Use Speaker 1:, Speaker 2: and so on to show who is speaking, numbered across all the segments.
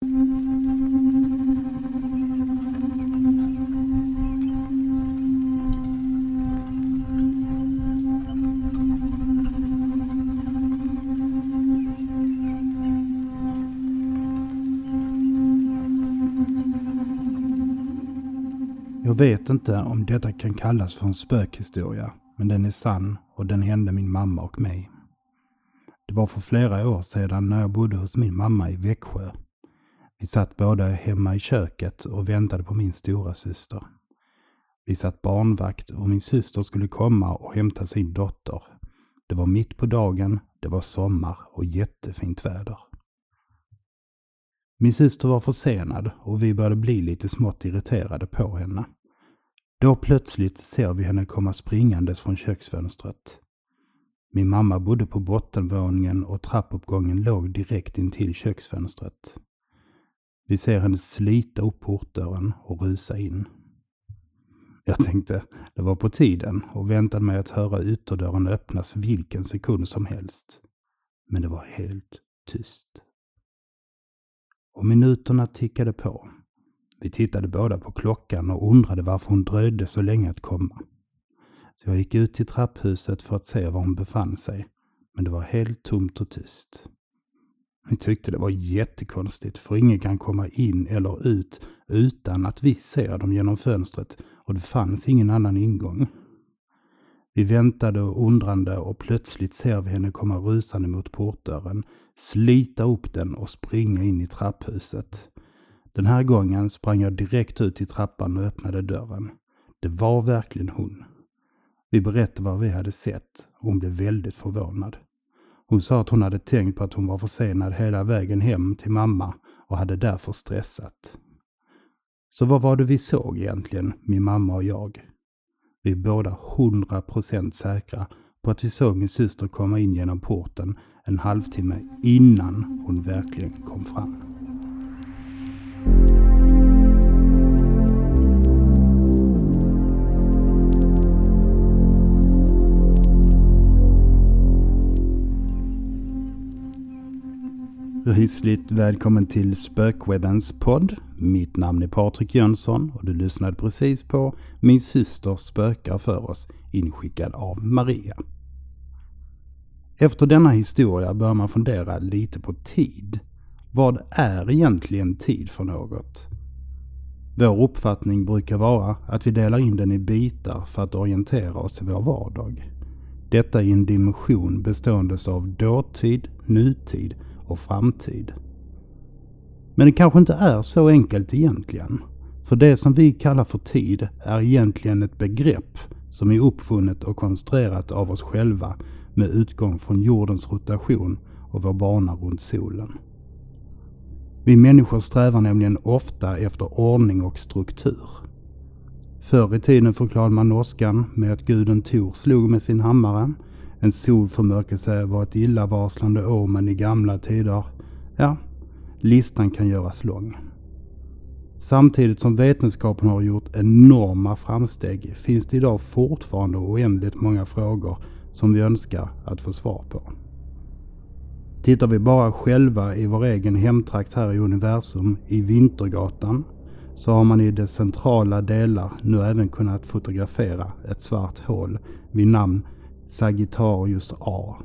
Speaker 1: Jag vet inte om detta kan kallas för en spökhistoria, men den är sann och den hände min mamma och mig. Det var för flera år sedan när jag bodde hos min mamma i Växjö. Vi satt båda hemma i köket och väntade på min stora syster. Vi satt barnvakt och min syster skulle komma och hämta sin dotter. Det var mitt på dagen, det var sommar och jättefint väder. Min syster var försenad och vi började bli lite smått irriterade på henne. Då plötsligt ser vi henne komma springandes från köksfönstret. Min mamma bodde på bottenvåningen och trappuppgången låg direkt intill köksfönstret. Vi ser henne slita upp portdörren och rusa in. Jag tänkte det var på tiden och väntade mig att höra ytterdörren öppnas vilken sekund som helst. Men det var helt tyst. Och minuterna tickade på. Vi tittade båda på klockan och undrade varför hon dröjde så länge att komma. Så jag gick ut till trapphuset för att se var hon befann sig, men det var helt tomt och tyst. Vi tyckte det var jättekonstigt, för ingen kan komma in eller ut utan att vi ser dem genom fönstret och det fanns ingen annan ingång. Vi väntade och undrande och plötsligt ser vi henne komma rusande mot portdörren, slita upp den och springa in i trapphuset. Den här gången sprang jag direkt ut i trappan och öppnade dörren. Det var verkligen hon. Vi berättade vad vi hade sett och hon blev väldigt förvånad. Hon sa att hon hade tänkt på att hon var försenad hela vägen hem till mamma och hade därför stressat. Så vad var det vi såg egentligen, min mamma och jag? Vi är båda hundra procent säkra på att vi såg min syster komma in genom porten en halvtimme innan hon verkligen kom fram. Rysligt välkommen till Spökwebbens podd. Mitt namn är Patrik Jönsson och du lyssnade precis på Min syster spökar för oss inskickad av Maria. Efter denna historia bör man fundera lite på tid. Vad är egentligen tid för något? Vår uppfattning brukar vara att vi delar in den i bitar för att orientera oss i vår vardag. Detta i en dimension bestående av dåtid, nutid och framtid. Men det kanske inte är så enkelt egentligen. För det som vi kallar för tid är egentligen ett begrepp som är uppfunnet och konstruerat av oss själva med utgång från jordens rotation och vår bana runt solen. Vi människor strävar nämligen ofta efter ordning och struktur. Förr i tiden förklarade man åskan med att guden Tor slog med sin hammare en solförmörkelse var ett illavarslande omen i gamla tider. Ja, listan kan göras lång. Samtidigt som vetenskapen har gjort enorma framsteg finns det idag fortfarande oändligt många frågor som vi önskar att få svar på. Tittar vi bara själva i vår egen hemtrakt här i universum, i Vintergatan, så har man i dess centrala delar nu även kunnat fotografera ett svart hål vid namn Sagittarius A.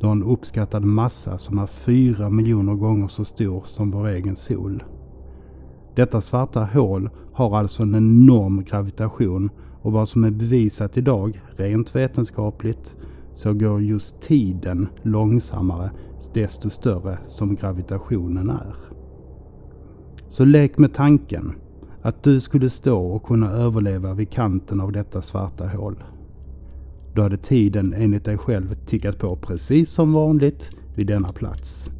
Speaker 1: Du har en uppskattad massa som är 4 miljoner gånger så stor som vår egen sol. Detta svarta hål har alltså en enorm gravitation och vad som är bevisat idag, rent vetenskapligt, så går just tiden långsammare desto större som gravitationen är. Så lek med tanken att du skulle stå och kunna överleva vid kanten av detta svarta hål. Då hade tiden enligt dig själv tickat på precis som vanligt vid denna plats.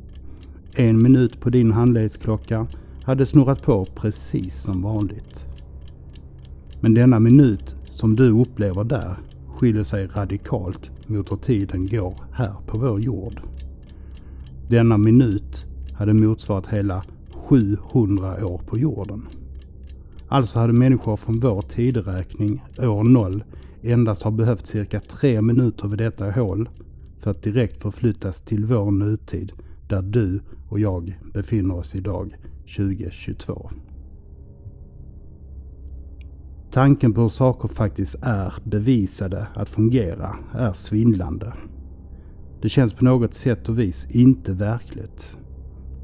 Speaker 1: En minut på din handledsklocka hade snurrat på precis som vanligt. Men denna minut som du upplever där skiljer sig radikalt mot hur tiden går här på vår jord. Denna minut hade motsvarat hela 700 år på jorden. Alltså hade människor från vår tideräkning, år 0, endast har behövt cirka tre minuter vid detta hål för att direkt förflyttas till vår nutid där du och jag befinner oss idag 2022. Tanken på hur saker faktiskt är bevisade att fungera är svindlande. Det känns på något sätt och vis inte verkligt.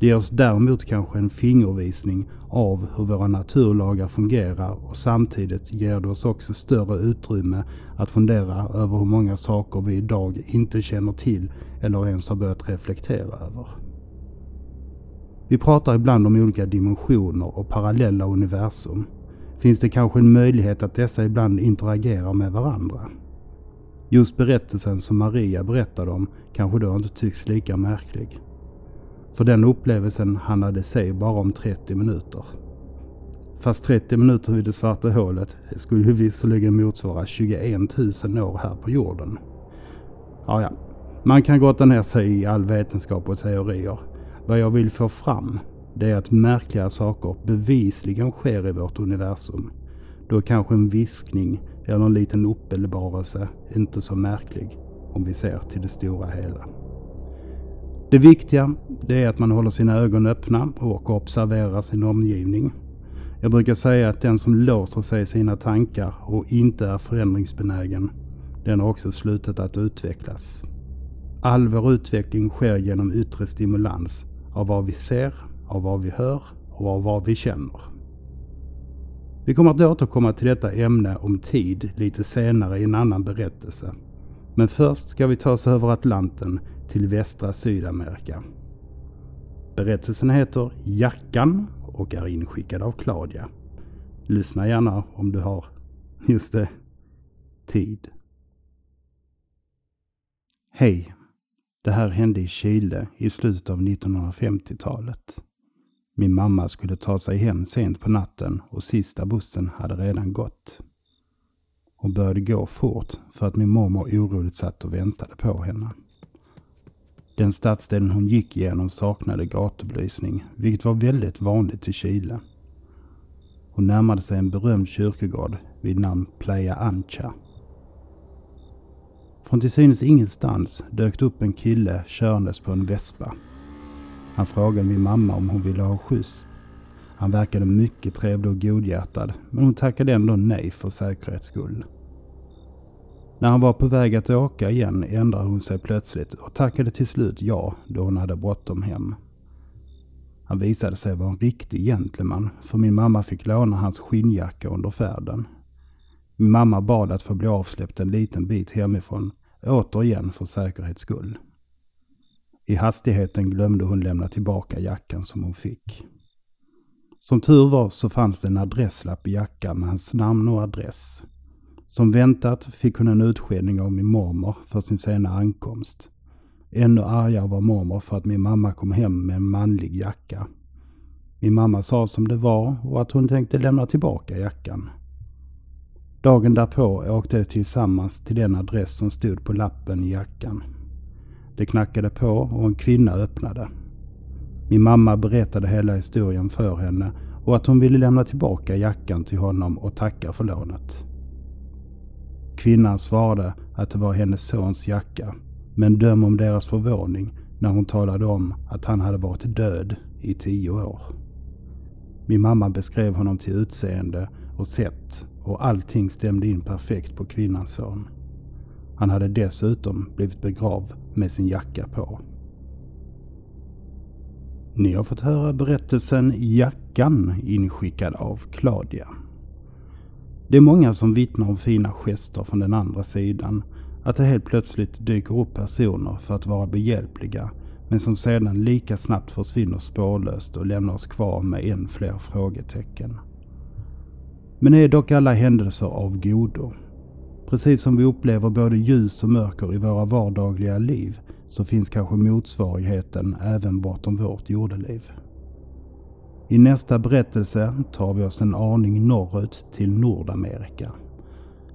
Speaker 1: Det ger oss däremot kanske en fingervisning av hur våra naturlagar fungerar och samtidigt ger det oss också större utrymme att fundera över hur många saker vi idag inte känner till eller ens har börjat reflektera över. Vi pratar ibland om olika dimensioner och parallella universum. Finns det kanske en möjlighet att dessa ibland interagerar med varandra? Just berättelsen som Maria berättade om kanske då inte tycks lika märklig. För den upplevelsen handlade sig bara om 30 minuter. Fast 30 minuter vid det svarta hålet skulle visserligen motsvara 21 000 år här på jorden. Ja, ja. Man kan grotta ner sig i all vetenskap och teorier. Vad jag vill få fram, det är att märkliga saker bevisligen sker i vårt universum. Då är kanske en viskning eller en liten uppenbarelse inte så märklig om vi ser till det stora hela. Det viktiga det är att man håller sina ögon öppna och observerar sin omgivning. Jag brukar säga att den som låser sig i sina tankar och inte är förändringsbenägen, den har också slutat att utvecklas. All vår utveckling sker genom yttre stimulans av vad vi ser, av vad vi hör och av vad vi känner. Vi kommer att återkomma till detta ämne om tid lite senare i en annan berättelse. Men först ska vi ta oss över Atlanten till västra Sydamerika. Berättelsen heter Jackan och är inskickad av Claudia. Lyssna gärna om du har, just det, tid. Hej! Det här hände i Chile i slutet av 1950-talet. Min mamma skulle ta sig hem sent på natten och sista bussen hade redan gått. Hon började gå fort för att min mormor oroligt satt och väntade på henne. Den stadsdelen hon gick igenom saknade gatubelysning, vilket var väldigt vanligt i Chile. Hon närmade sig en berömd kyrkogård vid namn Playa Ancha. Från till synes ingenstans dök det upp en kille körandes på en vespa. Han frågade min mamma om hon ville ha skjuts. Han verkade mycket trevlig och godhjärtad, men hon tackade ändå nej för säkerhets skull. När han var på väg att åka igen ändrade hon sig plötsligt och tackade till slut ja då hon hade bråttom hem. Han visade sig vara en riktig gentleman för min mamma fick låna hans skinnjacka under färden. Min mamma bad att få bli avsläppt en liten bit hemifrån, återigen för säkerhets skull. I hastigheten glömde hon lämna tillbaka jackan som hon fick. Som tur var så fanns det en adresslapp i jackan med hans namn och adress. Som väntat fick hon en utskällning av min mormor för sin sena ankomst. Ännu argare var mormor för att min mamma kom hem med en manlig jacka. Min mamma sa som det var och att hon tänkte lämna tillbaka jackan. Dagen därpå åkte de tillsammans till den adress som stod på lappen i jackan. Det knackade på och en kvinna öppnade. Min mamma berättade hela historien för henne och att hon ville lämna tillbaka jackan till honom och tacka för lånet. Kvinnan svarade att det var hennes sons jacka, men döm om deras förvåning när hon talade om att han hade varit död i tio år. Min mamma beskrev honom till utseende och sätt och allting stämde in perfekt på kvinnans son. Han hade dessutom blivit begravd med sin jacka på. Ni har fått höra berättelsen Jackan inskickad av Claudia. Det är många som vittnar om fina gester från den andra sidan. Att det helt plötsligt dyker upp personer för att vara behjälpliga men som sedan lika snabbt försvinner spårlöst och lämnar oss kvar med än fler frågetecken. Men är dock alla händelser av godo? Precis som vi upplever både ljus och mörker i våra vardagliga liv så finns kanske motsvarigheten även bortom vårt jordeliv. I nästa berättelse tar vi oss en aning norrut till Nordamerika.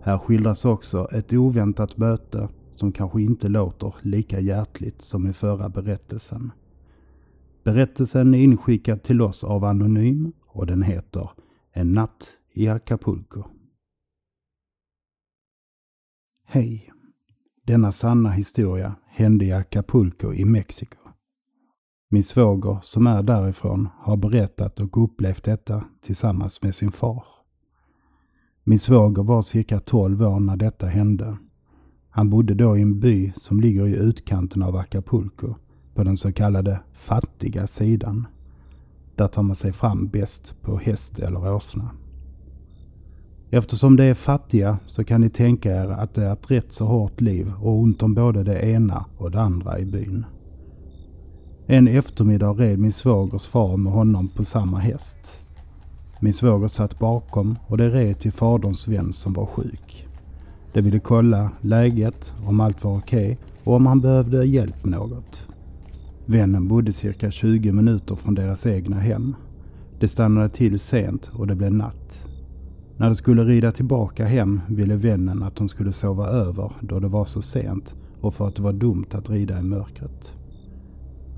Speaker 1: Här skildras också ett oväntat möte som kanske inte låter lika hjärtligt som i förra berättelsen. Berättelsen är inskickad till oss av Anonym och den heter En natt i Acapulco. Hej! Denna sanna historia hände i Acapulco i Mexiko. Min svåger som är därifrån har berättat och upplevt detta tillsammans med sin far. Min svåger var cirka 12 år när detta hände. Han bodde då i en by som ligger i utkanten av Acapulco, på den så kallade fattiga sidan. Där tar man sig fram bäst på häst eller åsna. Eftersom de är fattiga så kan ni tänka er att det är ett rätt så hårt liv och ont om både det ena och det andra i byn. En eftermiddag red min svågers far med honom på samma häst. Min svåger satt bakom och de red till faderns vän som var sjuk. De ville kolla läget, om allt var okej och om han behövde hjälp med något. Vännen bodde cirka 20 minuter från deras egna hem. De stannade till sent och det blev natt. När de skulle rida tillbaka hem ville vännen att de skulle sova över då det var så sent och för att det var dumt att rida i mörkret.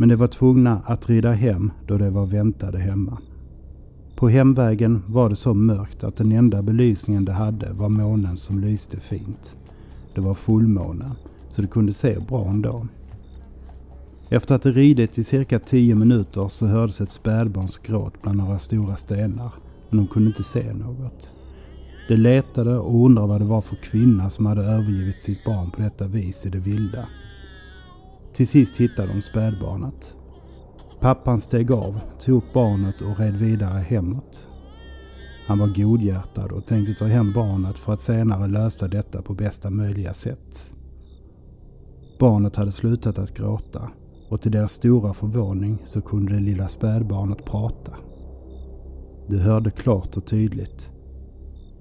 Speaker 1: Men de var tvungna att rida hem då de var väntade hemma. På hemvägen var det så mörkt att den enda belysningen de hade var månen som lyste fint. Det var fullmåne, så de kunde se bra ändå. Efter att de ridit i cirka tio minuter så hördes ett spädbarns gråt bland några stora stenar, men de kunde inte se något. De letade och undrade vad det var för kvinna som hade övergivit sitt barn på detta vis i det vilda. Till sist hittade de spädbarnet. Pappan steg av, tog upp barnet och red vidare hemåt. Han var godhjärtad och tänkte ta hem barnet för att senare lösa detta på bästa möjliga sätt. Barnet hade slutat att gråta och till deras stora förvåning så kunde det lilla spädbarnet prata. Du hörde klart och tydligt.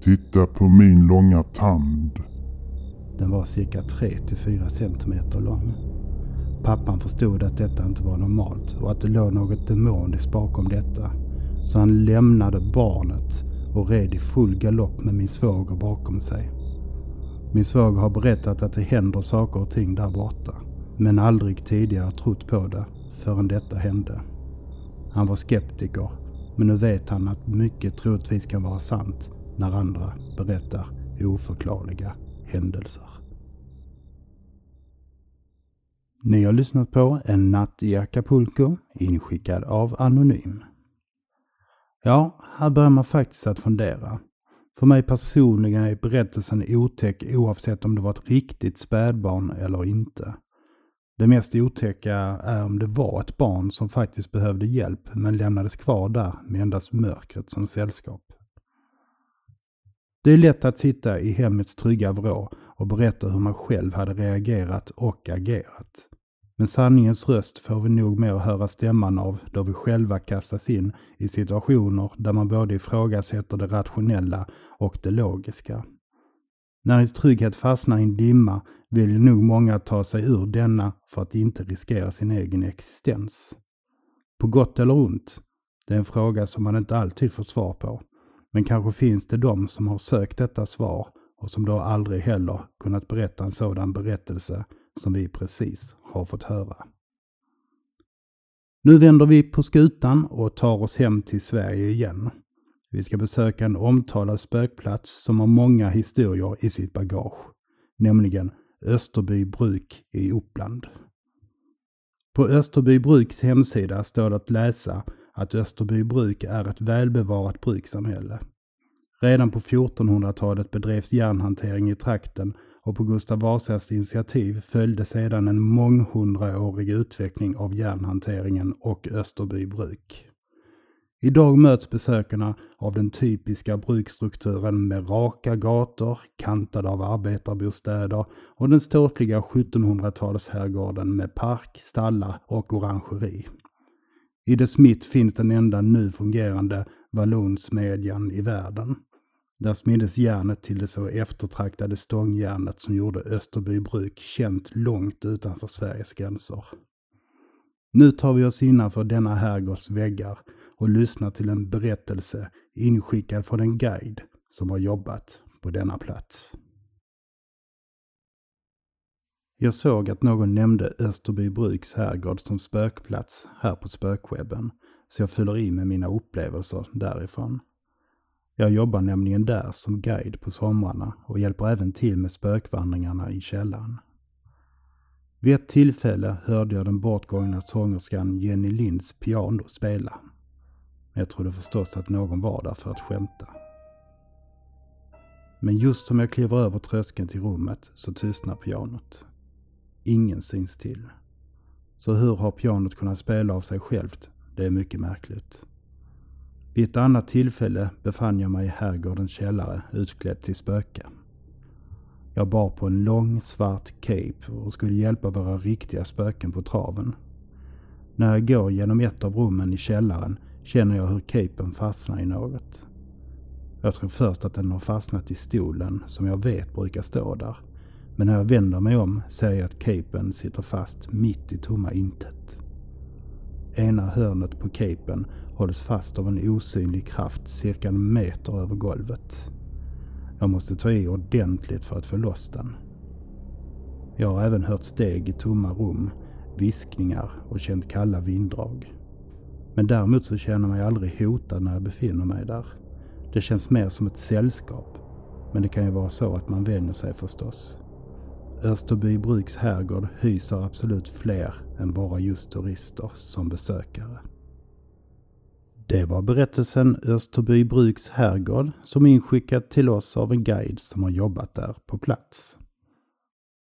Speaker 2: Titta på min långa tand.
Speaker 1: Den var cirka 3-4 centimeter lång. Pappan förstod att detta inte var normalt och att det låg något demoniskt bakom detta. Så han lämnade barnet och red i full galopp med min svåger bakom sig. Min svåger har berättat att det händer saker och ting där borta. Men aldrig tidigare trott på det förrän detta hände. Han var skeptiker, men nu vet han att mycket troligtvis kan vara sant när andra berättar oförklarliga händelser. Ni har lyssnat på En natt i Acapulco, inskickad av Anonym. Ja, här börjar man faktiskt att fundera. För mig personligen är berättelsen otäck oavsett om det var ett riktigt spädbarn eller inte. Det mest otäcka är om det var ett barn som faktiskt behövde hjälp men lämnades kvar där med endast mörkret som sällskap. Det är lätt att sitta i hemmets trygga vrå och berätta hur man själv hade reagerat och agerat. Men sanningens röst får vi nog mer höra stämman av då vi själva kastas in i situationer där man både ifrågasätter det rationella och det logiska. När ens trygghet fastnar i en dimma vill nog många ta sig ur denna för att inte riskera sin egen existens. På gott eller ont? Det är en fråga som man inte alltid får svar på. Men kanske finns det de som har sökt detta svar och som då aldrig heller kunnat berätta en sådan berättelse som vi precis har fått höra. Nu vänder vi på skutan och tar oss hem till Sverige igen. Vi ska besöka en omtalad spökplats som har många historier i sitt bagage, nämligen Österby bruk i Uppland. På Österby bruks hemsida står det att läsa att Österby bruk är ett välbevarat brukssamhälle. Redan på 1400-talet bedrevs järnhantering i trakten och på Gustav Vasas initiativ följde sedan en månghundraårig utveckling av järnhanteringen och Österby bruk. Idag möts besökarna av den typiska bruksstrukturen med raka gator, kantade av arbetarbostäder och den ståtliga 1700-talsherrgården med park, stallar och orangeri. I dess mitt finns den enda nu fungerande vallonsmedjan i världen. Där smiddes järnet till det så eftertraktade stångjärnet som gjorde Österbybruk känt långt utanför Sveriges gränser. Nu tar vi oss innanför denna herrgårds väggar och lyssnar till en berättelse inskickad från en guide som har jobbat på denna plats. Jag såg att någon nämnde Österbybruks herrgård som spökplats här på spökwebben, så jag fyller i med mina upplevelser därifrån. Jag jobbar nämligen där som guide på somrarna och hjälper även till med spökvandringarna i källaren. Vid ett tillfälle hörde jag den bortgångna sångerskan Jenny Linds piano spela. Jag trodde förstås att någon var där för att skämta. Men just som jag kliver över tröskeln till rummet så tystnar pianot. Ingen syns till. Så hur har pianot kunnat spela av sig självt? Det är mycket märkligt. Vid ett annat tillfälle befann jag mig i herrgårdens källare utklädd till spöke. Jag bar på en lång svart cape och skulle hjälpa våra riktiga spöken på traven. När jag går genom ett av rummen i källaren känner jag hur capen fastnar i något. Jag tror först att den har fastnat i stolen som jag vet brukar stå där. Men när jag vänder mig om ser jag att capen sitter fast mitt i tomma intet. Ena hörnet på capen hålls fast av en osynlig kraft cirka en meter över golvet. Jag måste ta i ordentligt för att få loss den. Jag har även hört steg i tomma rum, viskningar och känt kalla vinddrag. Men däremot så känner jag mig aldrig hotad när jag befinner mig där. Det känns mer som ett sällskap. Men det kan ju vara så att man vänjer sig förstås. Österby Bruks herrgård hyser absolut fler än bara just turister som besökare. Det var berättelsen Österby Bruks herrgård som inskickad till oss av en guide som har jobbat där på plats.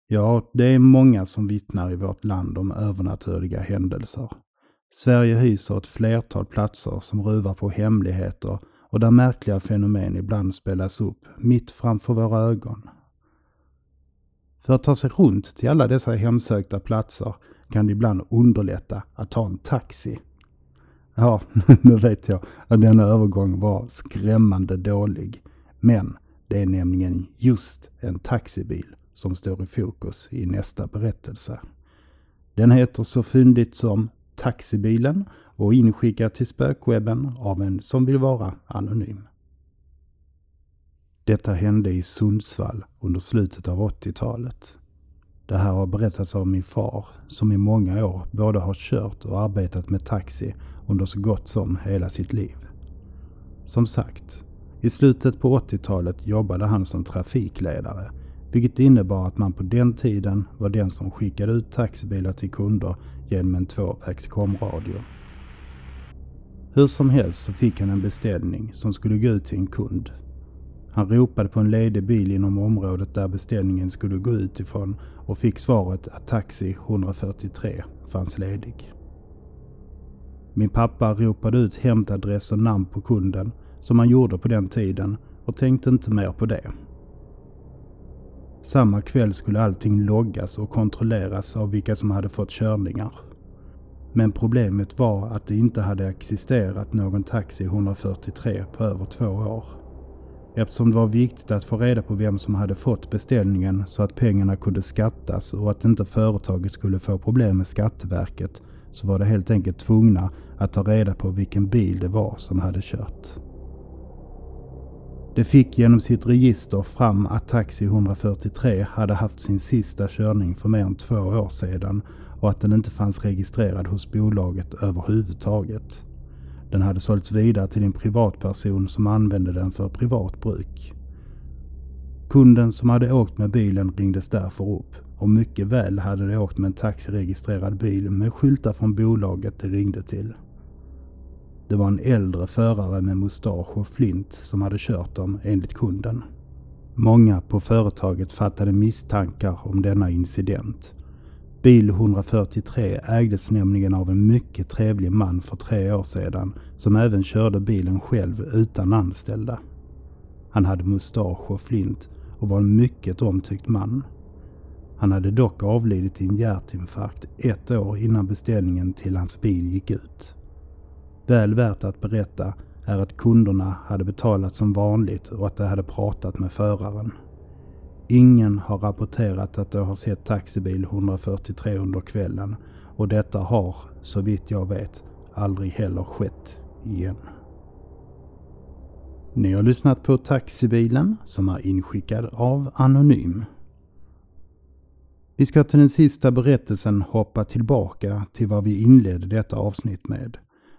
Speaker 1: Ja, det är många som vittnar i vårt land om övernaturliga händelser. Sverige hyser ett flertal platser som ruvar på hemligheter och där märkliga fenomen ibland spelas upp mitt framför våra ögon. För att ta sig runt till alla dessa hemsökta platser kan det ibland underlätta att ta en taxi. Ja, nu vet jag att denna övergång var skrämmande dålig. Men det är nämligen just en taxibil som står i fokus i nästa berättelse. Den heter så fyndigt som Taxibilen och inskickad till spökwebben av en som vill vara anonym. Detta hände i Sundsvall under slutet av 80-talet. Det här har berättats av min far som i många år både har kört och arbetat med taxi under så gott som hela sitt liv. Som sagt, i slutet på 80-talet jobbade han som trafikledare vilket innebar att man på den tiden var den som skickade ut taxibilar till kunder genom en tvåvägs komradio. Hur som helst så fick han en beställning som skulle gå ut till en kund. Han ropade på en ledig bil inom området där beställningen skulle gå ut ifrån och fick svaret att taxi 143 fanns ledig. Min pappa ropade ut hämtadress och namn på kunden som man gjorde på den tiden och tänkte inte mer på det. Samma kväll skulle allting loggas och kontrolleras av vilka som hade fått körningar. Men problemet var att det inte hade existerat någon taxi 143 på över två år. Eftersom det var viktigt att få reda på vem som hade fått beställningen så att pengarna kunde skattas och att inte företaget skulle få problem med Skatteverket så var de helt enkelt tvungna att ta reda på vilken bil det var som hade kört. Det fick genom sitt register fram att Taxi 143 hade haft sin sista körning för mer än två år sedan och att den inte fanns registrerad hos bolaget överhuvudtaget. Den hade sålts vidare till en privatperson som använde den för privat bruk. Kunden som hade åkt med bilen ringdes därför upp och mycket väl hade de åkt med en taxiregistrerad bil med skyltar från bolaget de ringde till. Det var en äldre förare med mustasch och flint som hade kört dem enligt kunden. Många på företaget fattade misstankar om denna incident. Bil 143 ägdes nämligen av en mycket trevlig man för tre år sedan som även körde bilen själv utan anställda. Han hade mustasch och flint och var en mycket omtyckt man. Han hade dock avlidit i en hjärtinfarkt ett år innan beställningen till hans bil gick ut. Väl värt att berätta är att kunderna hade betalat som vanligt och att de hade pratat med föraren. Ingen har rapporterat att de har sett taxibil 143 under kvällen och detta har, så vitt jag vet, aldrig heller skett igen. Ni har lyssnat på Taxibilen som är inskickad av Anonym. Vi ska till den sista berättelsen hoppa tillbaka till vad vi inledde detta avsnitt med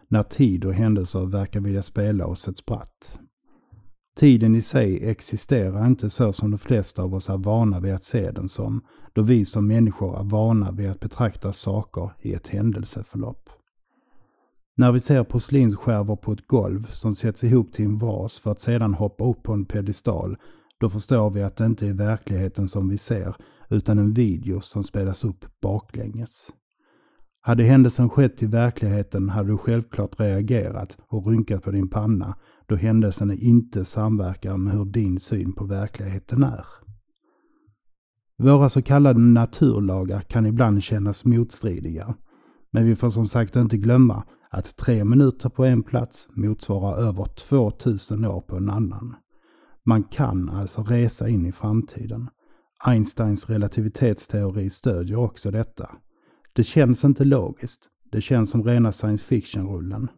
Speaker 1: när tid och händelser verkar vilja spela oss ett spratt. Tiden i sig existerar inte så som de flesta av oss är vana vid att se den som, då vi som människor är vana vid att betrakta saker i ett händelseförlopp. När vi ser porslinsskärvor på ett golv som sätts ihop till en vas för att sedan hoppa upp på en pedestal, då förstår vi att det inte är verkligheten som vi ser, utan en video som spelas upp baklänges. Hade händelsen skett i verkligheten hade du självklart reagerat och rynkat på din panna då händelserna inte samverkar med hur din syn på verkligheten är. Våra så kallade naturlagar kan ibland kännas motstridiga. Men vi får som sagt inte glömma att tre minuter på en plats motsvarar över 2000 år på en annan. Man kan alltså resa in i framtiden. Einsteins relativitetsteori stödjer också detta. Det känns inte logiskt. Det känns som rena science fiction-rullen.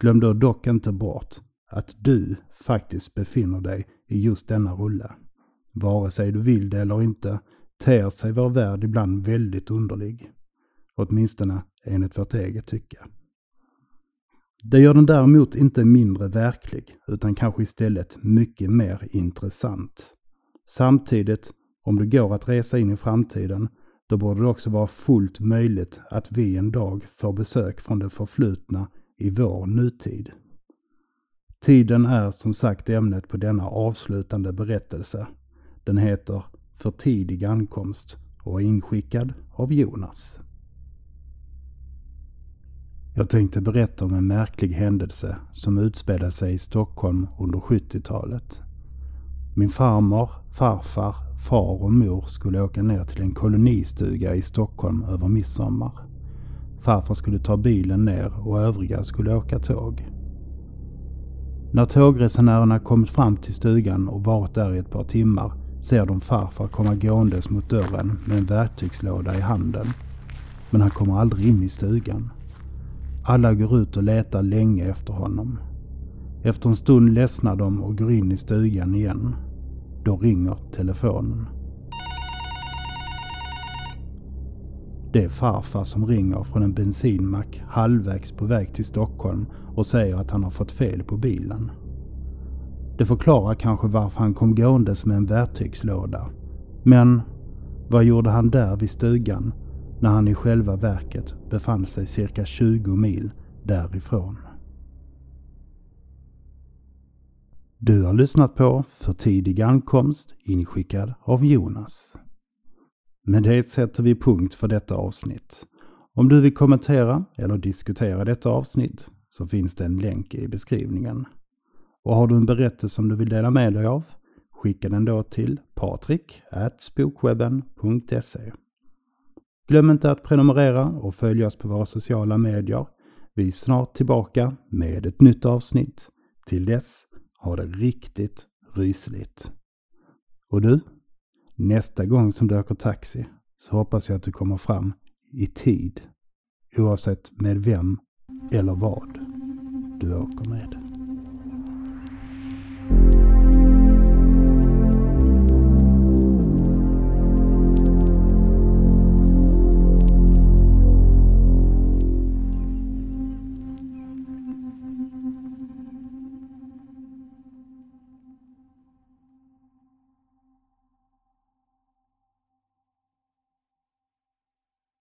Speaker 1: Glöm då dock inte bort att du faktiskt befinner dig i just denna rulle. Vare sig du vill det eller inte ter sig vår värld ibland väldigt underlig. Åtminstone enligt vårt eget tycke. Det gör den däremot inte mindre verklig, utan kanske istället mycket mer intressant. Samtidigt, om det går att resa in i framtiden, då borde det också vara fullt möjligt att vi en dag får besök från det förflutna i vår nutid. Tiden är som sagt ämnet på denna avslutande berättelse. Den heter För tidig ankomst och är inskickad av Jonas. Jag tänkte berätta om en märklig händelse som utspelade sig i Stockholm under 70-talet. Min farmor, farfar, far och mor skulle åka ner till en kolonistuga i Stockholm över midsommar. Farfar skulle ta bilen ner och övriga skulle åka tåg. När tågresenärerna kommit fram till stugan och varit där i ett par timmar ser de farfar komma gåendes mot dörren med en verktygslåda i handen. Men han kommer aldrig in i stugan. Alla går ut och letar länge efter honom. Efter en stund ledsnar de och går in i stugan igen. Då ringer telefonen. Det är farfar som ringer från en bensinmack halvvägs på väg till Stockholm och säger att han har fått fel på bilen. Det förklarar kanske varför han kom gåendes med en verktygslåda. Men vad gjorde han där vid stugan när han i själva verket befann sig cirka 20 mil därifrån? Du har lyssnat på För tidig ankomst inskickad av Jonas. Med det sätter vi punkt för detta avsnitt. Om du vill kommentera eller diskutera detta avsnitt så finns det en länk i beskrivningen. Och har du en berättelse som du vill dela med dig av, skicka den då till patrik.spokwebben.se. Glöm inte att prenumerera och följa oss på våra sociala medier. Vi är snart tillbaka med ett nytt avsnitt. Till dess, ha det riktigt rysligt. Och du, Nästa gång som du åker taxi så hoppas jag att du kommer fram i tid. Oavsett med vem eller vad du åker med.